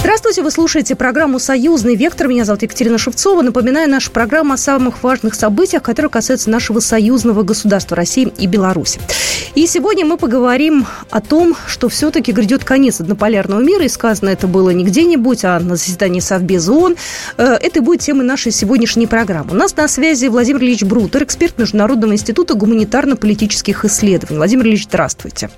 Здравствуйте, вы слушаете программу «Союзный вектор». Меня зовут Екатерина Шевцова. Напоминаю, наша программа о самых важных событиях, которые касаются нашего союзного государства России и Беларуси. И сегодня мы поговорим о том, что все-таки грядет конец однополярного мира. И сказано это было не где-нибудь, а на заседании Совбеза ООН. Э, это будет темой нашей сегодняшней программы. У нас на связи Владимир Ильич Брутер, эксперт Международного института гуманитарно-политических исследований. Владимир Ильич, здравствуйте.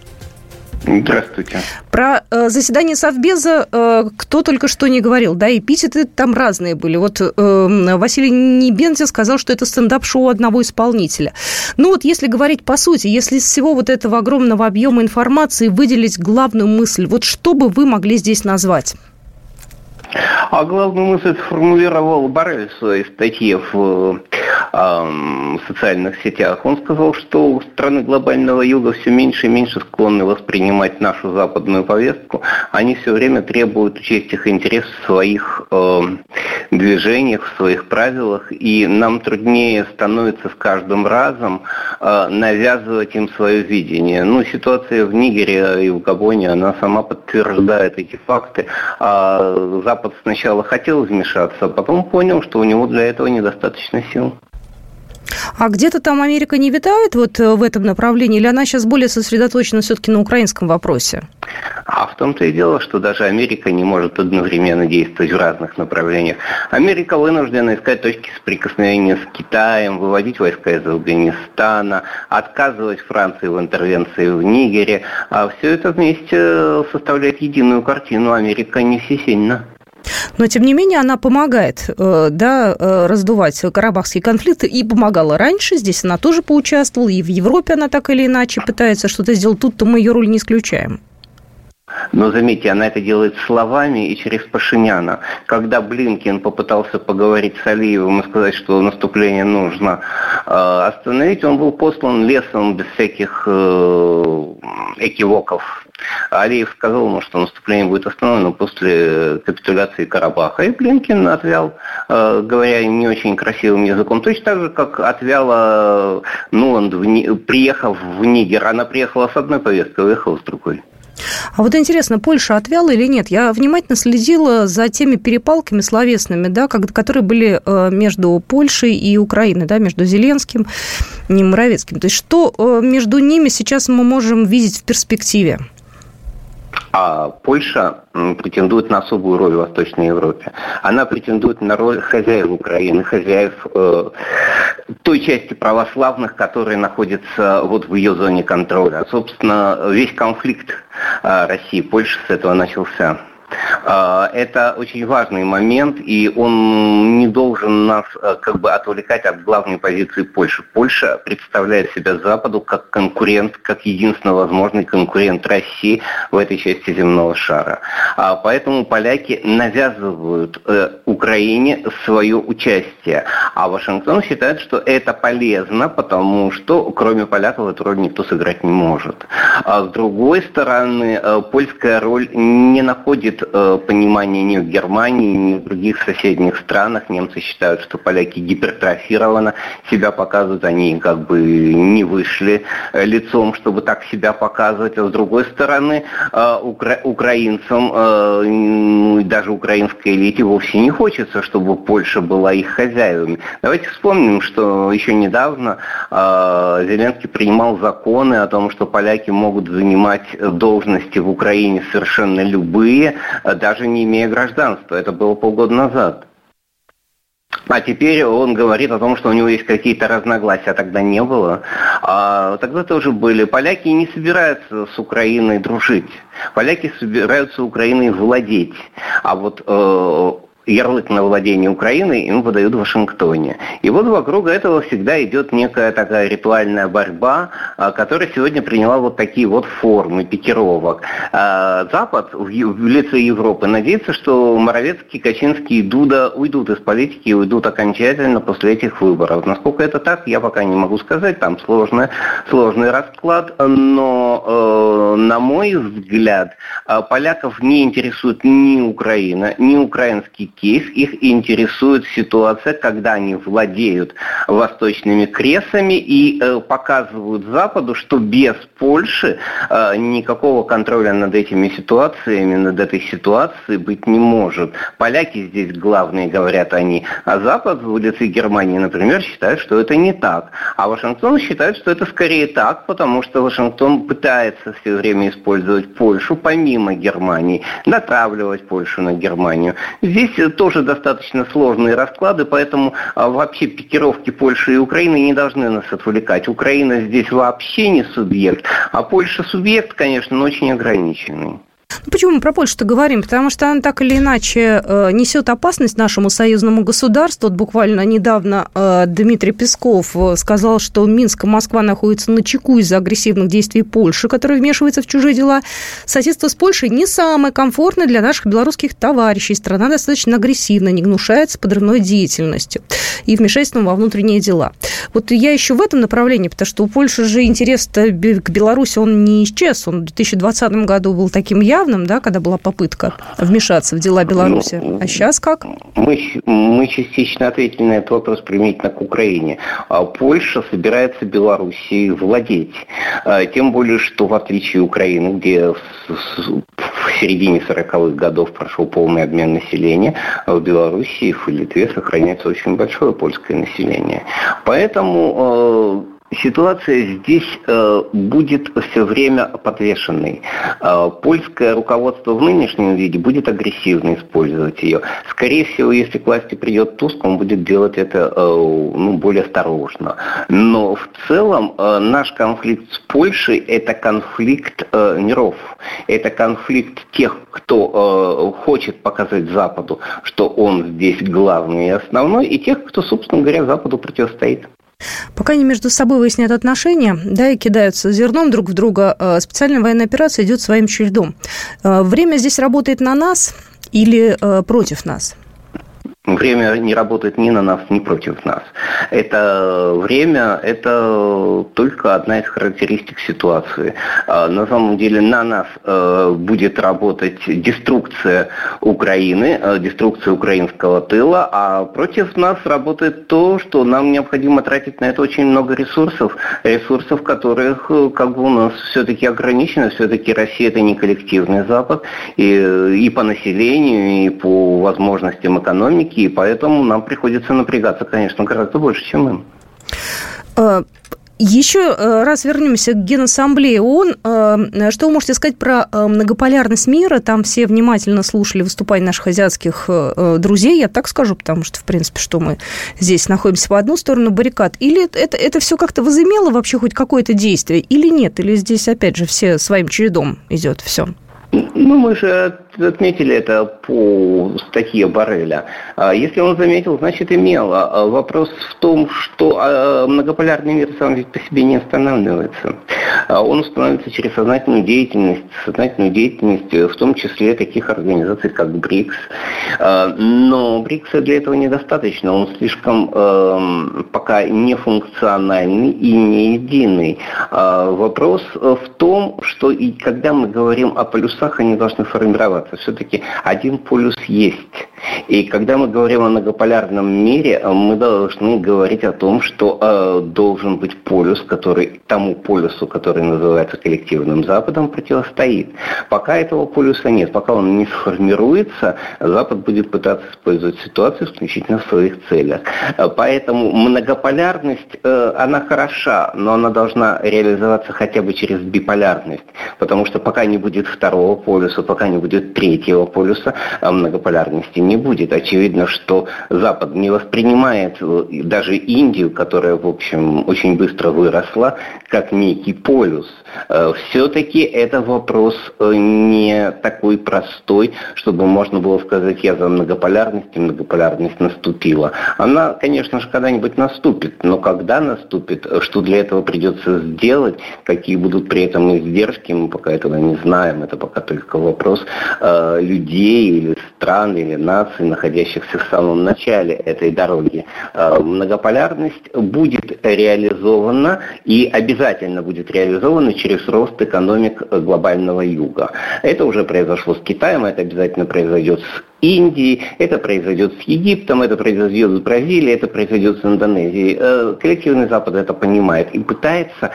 Здравствуйте. Про э, заседание Совбеза э, кто только что не говорил, да, эпитеты там разные были. Вот э, Василий Небензин сказал, что это стендап-шоу одного исполнителя. Ну вот если говорить по сути, если из всего вот этого огромного объема информации выделить главную мысль, вот что бы вы могли здесь назвать? А главную мысль сформулировал Барель в своей статье в в социальных сетях. Он сказал, что страны глобального юга все меньше и меньше склонны воспринимать нашу западную повестку. Они все время требуют учесть их интерес в своих э, движениях, в своих правилах, и нам труднее становится с каждым разом э, навязывать им свое видение. Ну, ситуация в Нигере и в Габоне, она сама подтверждает эти факты. А Запад сначала хотел вмешаться, а потом понял, что у него для этого недостаточно сил. А где-то там Америка не витает вот э, в этом направлении, или она сейчас более сосредоточена все-таки на украинском вопросе? А в том-то и дело, что даже Америка не может одновременно действовать в разных направлениях. Америка вынуждена искать точки соприкосновения с Китаем, выводить войска из Афганистана, отказывать Франции в интервенции в Нигере. А все это вместе составляет единую картину. Америка не всесильна. Но, тем не менее, она помогает э, да, э, раздувать карабахский конфликт и помогала раньше. Здесь она тоже поучаствовала, и в Европе она так или иначе пытается что-то сделать. Тут-то мы ее роль не исключаем. Но заметьте, она это делает словами и через Пашиняна. Когда Блинкин попытался поговорить с Алиевым и сказать, что наступление нужно э, остановить, он был послан лесом без всяких э, экивоков Алиев сказал ему, что наступление будет остановлено после капитуляции Карабаха. И Блинкин отвял, э, говоря не очень красивым языком, точно так же, как отвяла Нуланд, приехав в Нигер. Она приехала с одной повесткой, уехала с другой. А вот интересно, Польша отвяла или нет? Я внимательно следила за теми перепалками словесными, да, которые были э, между Польшей и Украиной, да, между Зеленским и Моровецким. То есть что э, между ними сейчас мы можем видеть в перспективе? А Польша претендует на особую роль в Восточной Европе. Она претендует на роль хозяев Украины, хозяев э, той части православных, которые находятся вот в ее зоне контроля. Собственно, весь конфликт э, России и Польши с этого начался. А, это очень важный момент, и он не должен нас э, как бы отвлекать от главной позиции Польши. Польша представляет себя Западу как конкурент, как единственно возможный конкурент России в этой части земного шара. А, поэтому поляки навязывают э, Украине свое участие, а Вашингтон считает, что это полезно, потому что кроме поляков эту роль никто сыграть не может. А с другой стороны, э, польская роль не находит э, понимания ни в Германии, ни в других соседних странах. Немцы считают, что поляки гипертрофированно себя показывают, они как бы не вышли э, лицом, чтобы так себя показывать. А с другой стороны, э, укра- украинцам, ну и даже украинской элите вовсе не хочется, чтобы Польша была их хозяевами. Давайте вспомним, что еще недавно Зеленский принимал законы о том, что поляки могут занимать должности в Украине совершенно любые, даже не имея гражданства. Это было полгода назад. А теперь он говорит о том, что у него есть какие-то разногласия, тогда не было. А тогда тоже были. Поляки не собираются с Украиной дружить. Поляки собираются Украиной владеть. А вот э, ярлык на владение Украиной им выдают в Вашингтоне. И вот вокруг этого всегда идет некая такая ритуальная борьба, а, которая сегодня приняла вот такие вот формы пикировок. А, Запад в лице Европы надеется, что Моровецкий, Качинский и Дуда уйдут из политики и уйдут окончательно после этих выборов. Насколько это так, я пока не могу сказать, там сложный, сложный расклад, но э, на мой взгляд, поляков не интересует ни Украина, ни украинский кейс, их интересует ситуация, когда они владеют восточными кресами и э, показывают Западу, что без Польши э, никакого контроля над этими ситуациями, над этой ситуацией быть не может. Поляки здесь главные, говорят они, а Запад в лице Германии, например, считает, что это не так. А Вашингтон считает, что это скорее так, потому что Вашингтон пытается все время использовать Польшу помимо Германии, натравливать Польшу на Германию. Здесь тоже достаточно сложные расклады, поэтому а, вообще пикировки Польши и Украины не должны нас отвлекать. Украина здесь вообще не субъект, а Польша субъект, конечно, но очень ограниченный. Почему мы про Польшу-то говорим? Потому что она так или иначе э, несет опасность нашему союзному государству. Вот буквально недавно э, Дмитрий Песков э, сказал, что Минск и Москва находятся на чеку из-за агрессивных действий Польши, которая вмешивается в чужие дела. Соседство с Польшей не самое комфортное для наших белорусских товарищей. Страна достаточно агрессивна, не гнушается подрывной деятельностью и вмешательством во внутренние дела. Вот я еще в этом направлении, потому что у Польши же интерес к Беларуси, он не исчез. Он в 2020 году был таким явным, явным, да, когда была попытка вмешаться в дела Беларуси. Ну, а сейчас как? Мы, мы частично ответили на этот вопрос применительно к Украине. А Польша собирается Белоруссией владеть. А, тем более, что в отличие Украины, где в середине 40-х годов прошел полный обмен населения, в Белоруссии в Литве сохраняется очень большое польское население. Поэтому Ситуация здесь э, будет все время подвешенной. Э, польское руководство в нынешнем виде будет агрессивно использовать ее. Скорее всего, если к власти придет Туск, он будет делать это э, ну, более осторожно. Но в целом наш конфликт с Польшей – это конфликт миров. Это конфликт тех, кто хочет показать Западу, что он здесь главный и основной, и тех, кто, собственно говоря, Западу противостоит. Пока они между собой выясняют отношения, да, и кидаются зерном друг в друга, э, специальная военная операция идет своим чередом. Э, время здесь работает на нас или э, против нас? Время не работает ни на нас, ни против нас. Это время – это только одна из характеристик ситуации. А, на самом деле на нас э, будет работать деструкция Украины, э, деструкция украинского тыла, а против нас работает то, что нам необходимо тратить на это очень много ресурсов, ресурсов, которых э, как бы у нас все-таки ограничено, все-таки Россия – это не коллективный Запад, и, и по населению, и по возможностям экономики, и поэтому нам приходится напрягаться, конечно, гораздо больше, чем им. А, еще э, раз вернемся к Генассамблее ООН. Э, что вы можете сказать про э, многополярность мира? Там все внимательно слушали выступления наших азиатских друзей, я так скажу, потому что, в принципе, что мы здесь находимся по одну сторону баррикад. Или это, это все как-то возымело вообще хоть какое-то действие, или нет? Или здесь, опять же, все своим чередом идет все? Ну, мы же отметили это по статье Барреля. А если он заметил, значит имел. А вопрос в том, что а, многополярный мир сам ведь по себе не останавливается. Он устанавливается через сознательную деятельность, сознательную деятельность в том числе таких организаций, как БРИКС. Но БРИКСа для этого недостаточно. Он слишком эм, пока не функциональный и не единый. Вопрос в том, что и когда мы говорим о полюсах, они должны формироваться развиваться. Все-таки один полюс есть. И когда мы говорим о многополярном мире, мы должны говорить о том, что э, должен быть полюс, который тому полюсу, который называется коллективным Западом, противостоит. Пока этого полюса нет, пока он не сформируется, Запад будет пытаться использовать ситуацию исключительно в своих целях. Поэтому многополярность, э, она хороша, но она должна реализоваться хотя бы через биполярность. Потому что пока не будет второго полюса, пока не будет третьего полюса а многополярности не будет. Очевидно, что Запад не воспринимает э, даже Индию, которая, в общем, очень быстро выросла, как некий полюс. Э, Все-таки это вопрос э, не такой простой, чтобы можно было сказать, я за многополярность, и многополярность наступила. Она, конечно же, когда-нибудь наступит, но когда наступит, что для этого придется сделать, какие будут при этом издержки, мы пока этого не знаем, это пока только вопрос. Людей или стран или наций, находящихся в самом начале этой дороги. Э, многополярность будет реализована и обязательно будет реализована через рост экономик глобального юга. Это уже произошло с Китаем, это обязательно произойдет с Индией, это произойдет с Египтом, это произойдет с Бразилией, это произойдет с Индонезией. Э, коллективный Запад это понимает и пытается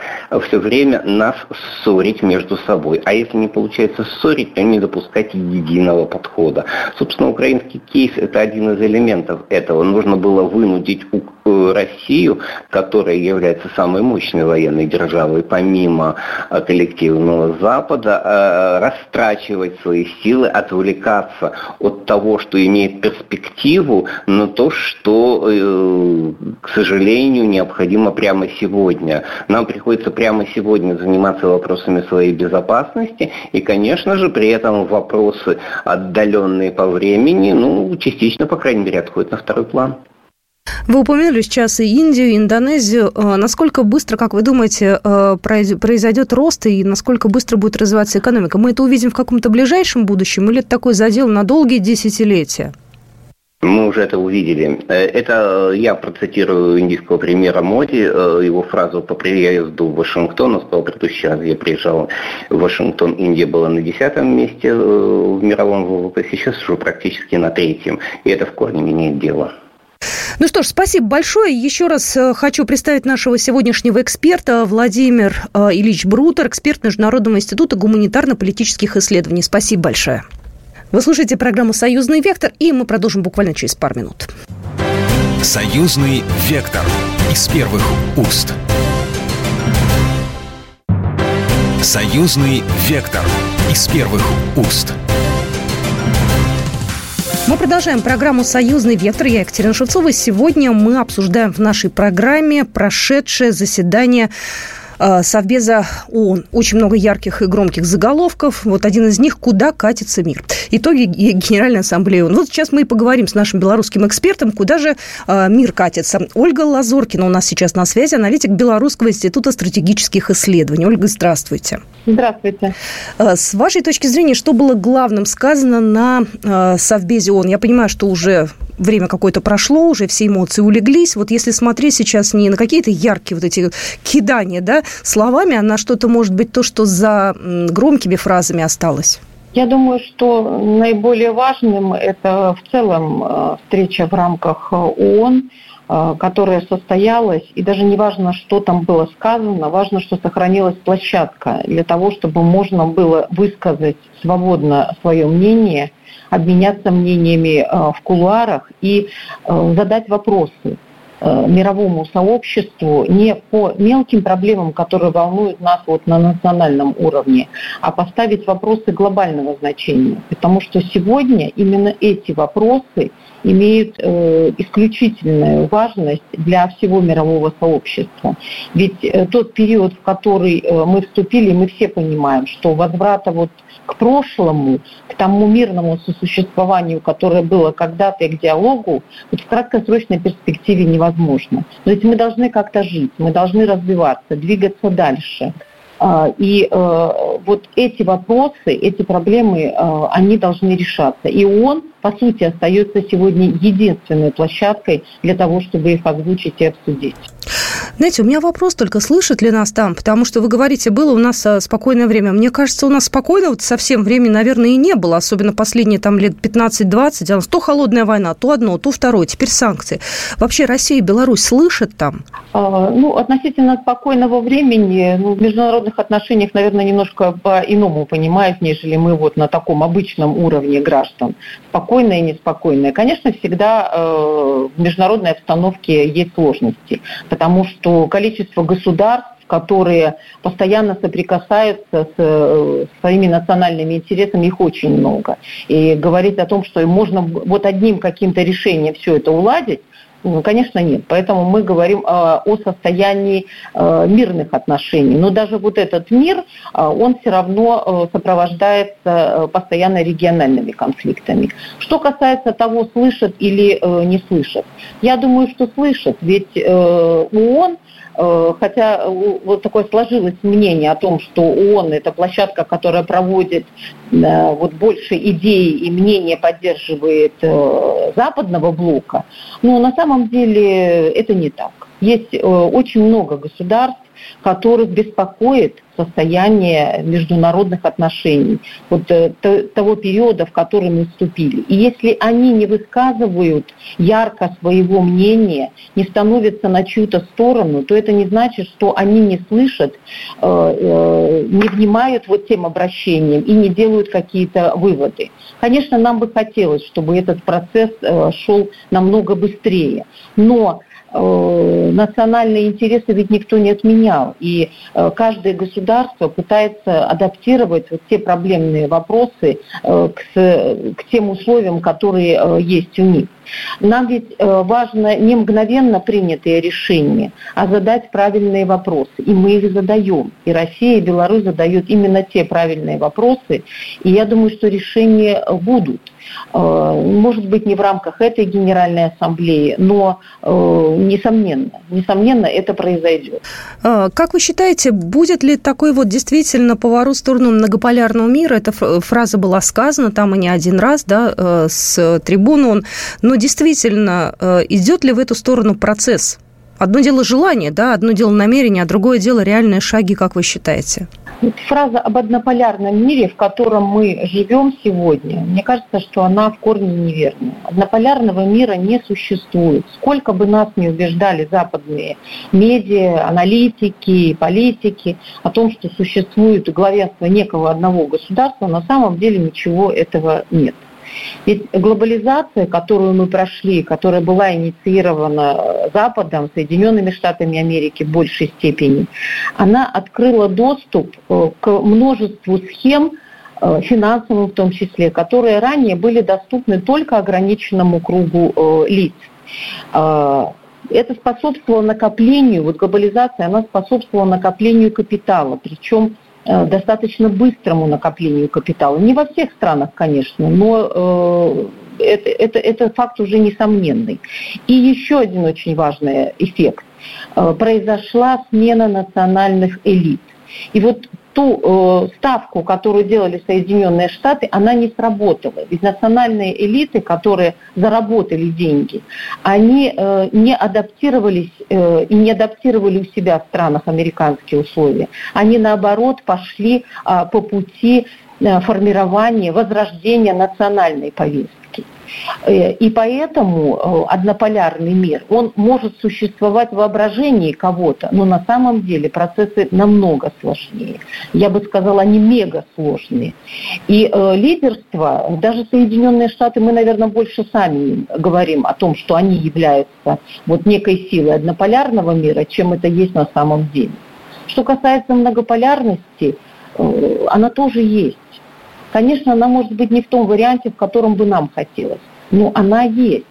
все время нас ссорить между собой. А если не получается ссорить, то не допускать единого подхода. Собственно, украинский кейс – это один из элементов этого. Нужно было вынудить э, Россию, которая является самой мощной военной державой, помимо э, коллективного Запада, э, растрачивать свои силы, отвлекаться от того, что имеет перспективу, на то, что, к сожалению, необходимо прямо сегодня. Нам приходится прямо сегодня заниматься вопросами своей безопасности, и, конечно же, при этом вопросы отдаленные по времени, ну, частично, по крайней мере, отходят на второй план. Вы упомянули сейчас и Индию, и Индонезию. Э, насколько быстро, как вы думаете, э, произойдет рост и насколько быстро будет развиваться экономика? Мы это увидим в каком-то ближайшем будущем или это такой задел на долгие десятилетия? Мы уже это увидели. Э, это я процитирую индийского премьера Моди, его фразу по приезду в Вашингтон. Он сказал, предыдущий раз я приезжал в Вашингтон, Индия была на десятом месте в мировом ВВП, сейчас уже практически на третьем. И это в корне меняет дело. Ну что ж, спасибо большое. Еще раз э, хочу представить нашего сегодняшнего эксперта Владимир э, Ильич Брутер, эксперт Международного института гуманитарно-политических исследований. Спасибо большое. Вы слушаете программу «Союзный вектор», и мы продолжим буквально через пару минут. «Союзный вектор» из первых уст. «Союзный вектор» из первых уст. Мы продолжаем программу «Союзный вектор». Я Екатерина Шевцова. Сегодня мы обсуждаем в нашей программе прошедшее заседание Совбеза ООН. Очень много ярких и громких заголовков. Вот один из них «Куда катится мир?» Итоги Генеральной Ассамблеи ООН. Вот сейчас мы и поговорим с нашим белорусским экспертом, куда же э, мир катится. Ольга Лазоркина у нас сейчас на связи, аналитик Белорусского института стратегических исследований. Ольга, здравствуйте. Здравствуйте. Э, с вашей точки зрения, что было главным сказано на Совбезе ООН? Я понимаю, что уже время какое-то прошло, уже все эмоции улеглись. Вот если смотреть сейчас не на какие-то яркие вот эти кидания да, словами, а на что-то, может быть, то, что за громкими фразами осталось. Я думаю, что наиболее важным это в целом э, встреча в рамках э, ООН, э, которая состоялась, и даже не важно, что там было сказано, важно, что сохранилась площадка для того, чтобы можно было высказать свободно свое мнение – обменяться мнениями в кулуарах и задать вопросы мировому сообществу не по мелким проблемам, которые волнуют нас вот на национальном уровне, а поставить вопросы глобального значения. Потому что сегодня именно эти вопросы имеют э, исключительную важность для всего мирового сообщества. Ведь э, тот период, в который э, мы вступили, мы все понимаем, что возврата вот к прошлому, к тому мирному сосуществованию, которое было когда-то, и к диалогу, вот в краткосрочной перспективе невозможно. То есть мы должны как-то жить, мы должны развиваться, двигаться дальше. А, и э, вот эти вопросы, эти проблемы, э, они должны решаться. И он, по сути, остается сегодня единственной площадкой для того, чтобы их озвучить и обсудить. Знаете, у меня вопрос только, слышат ли нас там? Потому что вы говорите, было у нас э, спокойное время. Мне кажется, у нас спокойно вот совсем времени, наверное, и не было. Особенно последние там лет 15-20. У нас то холодная война, то одно, то второе. Теперь санкции. Вообще Россия и Беларусь слышат там? А, ну, относительно спокойного времени ну, в международных отношениях, наверное, немножко по-иному понимают, нежели мы вот на таком обычном уровне граждан. Спокойное и неспокойное. Конечно, всегда э, в международной обстановке есть сложности, потому что количество государств, которые постоянно соприкасаются с э, своими национальными интересами, их очень много. И говорить о том, что можно вот одним каким-то решением все это уладить, ну, конечно, нет. Поэтому мы говорим о состоянии э, мирных отношений. Но даже вот этот мир, э, он все равно сопровождается постоянно региональными конфликтами. Что касается того, слышат или не слышат, я думаю, что слышат. Ведь ООН Э, хотя э, вот такое сложилось мнение о том, что ООН – это площадка, которая проводит э, вот больше идей и мнения поддерживает западного блока, но на самом деле это не так. Есть очень много государств, которых беспокоит состояние международных отношений, вот э, того периода, в который мы вступили. И если они не высказывают ярко своего мнения, не становятся на чью-то сторону, то это не значит, что они не слышат, э, э, не внимают вот тем обращениям и не делают какие-то выводы. Конечно, нам бы хотелось, чтобы этот процесс шел намного быстрее, но национальные интересы ведь никто не отменял. И э, каждое государство пытается адаптировать вот те проблемные вопросы э, к, к тем условиям, которые есть у них. Нам ведь важно не мгновенно принятые решения, а задать правильные вопросы. И мы их задаем. И Россия, и Беларусь задают именно те правильные вопросы. И я думаю, что решения будут. Э, может быть, не в рамках этой Генеральной Ассамблеи, но, э, несомненно, несомненно, это произойдет. А, как вы считаете, будет ли такой вот действительно поворот в сторону многополярного мира? Эта фраза была сказана там и не один раз, да, э, с трибуны Но действительно, идет ли в эту сторону процесс? Одно дело желание, да, одно дело намерение, а другое дело реальные шаги, как вы считаете? Фраза об однополярном мире, в котором мы живем сегодня, мне кажется, что она в корне неверна. Однополярного мира не существует. Сколько бы нас не убеждали западные медиа, аналитики, политики о том, что существует главенство некого одного государства, на самом деле ничего этого нет. Ведь глобализация, которую мы прошли, которая была инициирована Западом, Соединенными Штатами Америки в большей степени, она открыла доступ э, к множеству схем, э, финансовым в том числе, которые ранее были доступны только ограниченному кругу э, лиц. Это способствовало накоплению, вот глобализация, она способствовала накоплению капитала, причем Э, достаточно быстрому накоплению капитала. Не во всех странах, конечно, но э, это, это, это факт уже несомненный. И еще один очень важный эффект. Э, произошла смена национальных элит. И вот ту э, ставку, которую делали Соединенные Штаты, она не сработала. Ведь национальные элиты, которые заработали деньги, они э, не адаптировались э, и не адаптировали у себя в странах американские условия. Они, наоборот, пошли э, по пути э, формирования, возрождения национальной повестки. Э, и поэтому э, однополярный мир, он может существовать в воображении кого-то, но на самом деле процессы намного сложнее. Я бы сказала, они мега сложные. И э, лидерство, даже Соединенные Штаты, мы, наверное, больше сами говорим о том, что они являются вот некой силой однополярного мира, чем это есть на самом деле. Что касается многополярности, она тоже есть. Конечно, она может быть не в том варианте, в котором бы нам хотелось, но она есть.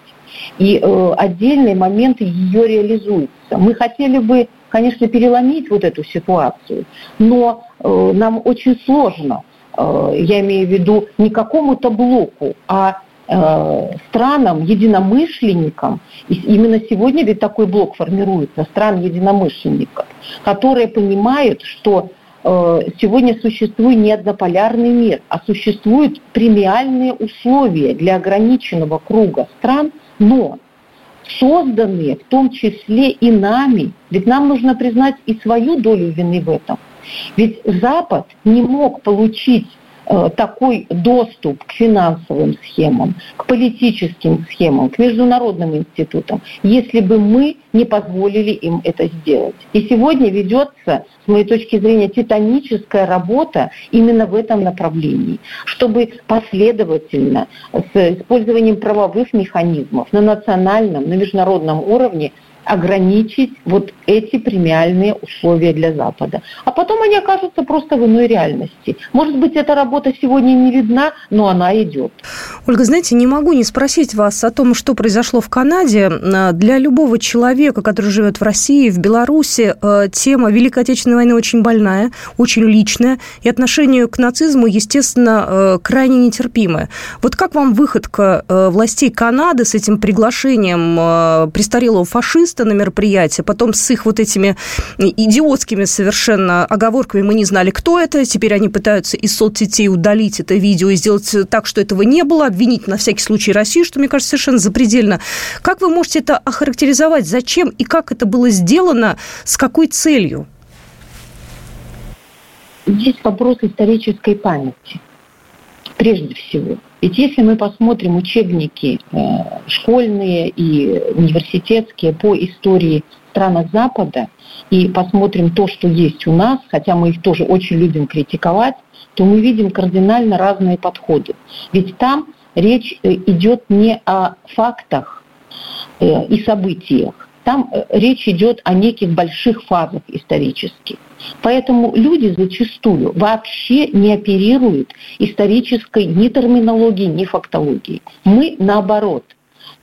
И э, отдельные моменты ее реализуются. Мы хотели бы, конечно, переломить вот эту ситуацию, но э, нам очень сложно, э, я имею в виду не какому-то блоку, а э, странам, единомышленникам, именно сегодня ведь такой блок формируется, стран единомышленников, которые понимают, что сегодня существует не однополярный мир, а существуют премиальные условия для ограниченного круга стран, но созданные в том числе и нами. Ведь нам нужно признать и свою долю вины в этом. Ведь Запад не мог получить Э, такой доступ к финансовым схемам, к политическим схемам, к международным институтам, если бы мы не позволили им это сделать. И сегодня ведется, с моей точки зрения, титаническая работа именно в этом направлении, чтобы последовательно с использованием правовых механизмов на национальном, на международном уровне ограничить вот эти премиальные условия для Запада. А потом они окажутся просто в иной реальности. Может быть, эта работа сегодня не видна, но она идет. Ольга, знаете, не могу не спросить вас о том, что произошло в Канаде. Для любого человека, который живет в России, в Беларуси, э, тема Великой Отечественной войны очень больная, очень личная, и отношение к нацизму, естественно, э, крайне нетерпимое. Вот как вам выходка э, властей Канады с этим приглашением престарелого фашиста туриста на мероприятие, потом с их вот этими идиотскими совершенно оговорками мы не знали, кто это, теперь они пытаются из соцсетей удалить это видео и сделать так, что этого не было, обвинить на всякий случай Россию, что, мне кажется, совершенно запредельно. Как вы можете это охарактеризовать? Зачем и как это было сделано? С какой целью? здесь вопрос исторической памяти. Прежде всего. Ведь если мы посмотрим учебники э, школьные и университетские по истории странах Запада и посмотрим то, что есть у нас, хотя мы их тоже очень любим критиковать, то мы видим кардинально разные подходы. Ведь там речь э, идет не о фактах э, и событиях, там э, речь идет о неких больших фазах исторических. Поэтому люди зачастую вообще не оперируют исторической ни терминологией, ни фактологией. Мы наоборот.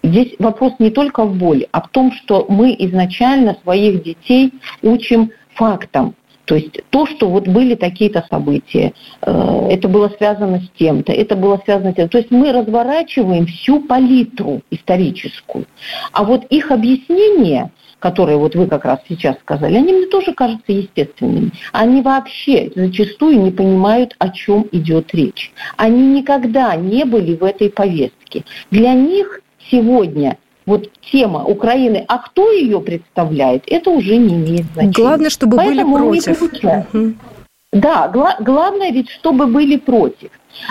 Здесь вопрос не только в боли, а в том, что мы изначально своих детей учим фактам, то есть то, что вот были такие-то события, э, это было связано с тем-то, это было связано с тем. То есть мы разворачиваем всю палитру историческую. А вот их объяснения, которые вот вы как раз сейчас сказали, они мне тоже кажутся естественными. Они вообще зачастую не понимают, о чем идет речь. Они никогда не были в этой повестке. Для них сегодня вот тема Украины, а кто ее представляет, это уже не имеет значения. Главное, чтобы Поэтому были против. Угу. Да, гла- главное ведь, чтобы были против.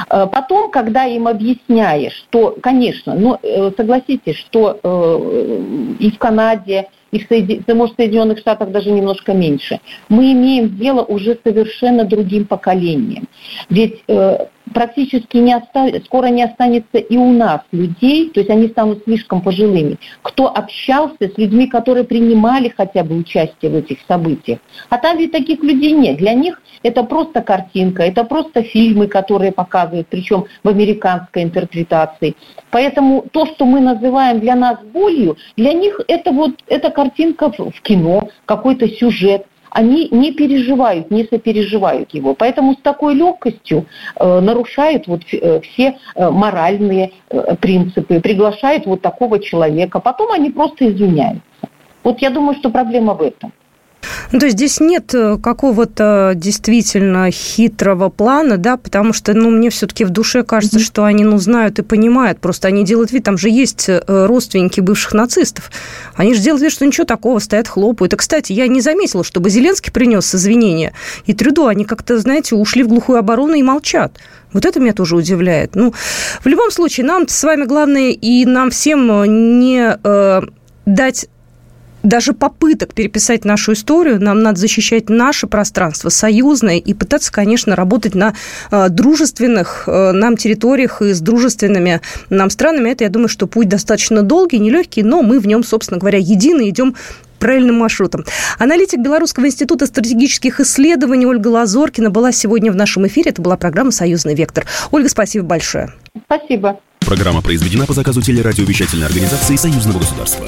Э, потом, когда им объясняешь, что, конечно, но э, согласитесь, что э, и в Канаде, и в, Соеди... может, в Соединенных Штатах даже немножко меньше, мы имеем дело уже совершенно другим поколением. Ведь практически не останется, скоро не останется и у нас людей, то есть они станут слишком пожилыми, кто общался с людьми, которые принимали хотя бы участие в этих событиях. А там ведь таких людей нет. Для них это просто картинка, это просто фильмы, которые показывают, причем в американской интерпретации. Поэтому то, что мы называем для нас болью, для них это вот эта картинка в кино, какой-то сюжет они не переживают, не сопереживают его. Поэтому с такой легкостью э, нарушают вот э, все э, моральные э, принципы, приглашают вот такого человека. Потом они просто извиняются. Вот я думаю, что проблема в этом. Ну, то есть здесь нет э, какого-то действительно хитрого плана, да, потому что, ну, мне все-таки в душе кажется, mm-hmm. что они, ну, знают и понимают, просто они делают вид, там же есть э, родственники бывших нацистов, они же делают вид, что ничего такого, стоят, хлопают. И, кстати, я не заметила, чтобы Зеленский принес извинения, и Трюдо, они как-то, знаете, ушли в глухую оборону и молчат. Вот это меня тоже удивляет. Ну, в любом случае, нам с вами главное и нам всем не э, дать даже попыток переписать нашу историю, нам надо защищать наше пространство, союзное, и пытаться, конечно, работать на э, дружественных э, нам территориях и с дружественными нам странами. Это, я думаю, что путь достаточно долгий, нелегкий, но мы в нем, собственно говоря, едины, идем правильным маршрутом. Аналитик Белорусского института стратегических исследований Ольга Лазоркина была сегодня в нашем эфире. Это была программа «Союзный вектор». Ольга, спасибо большое. Спасибо. Программа произведена по заказу телерадиовещательной организации Союзного государства.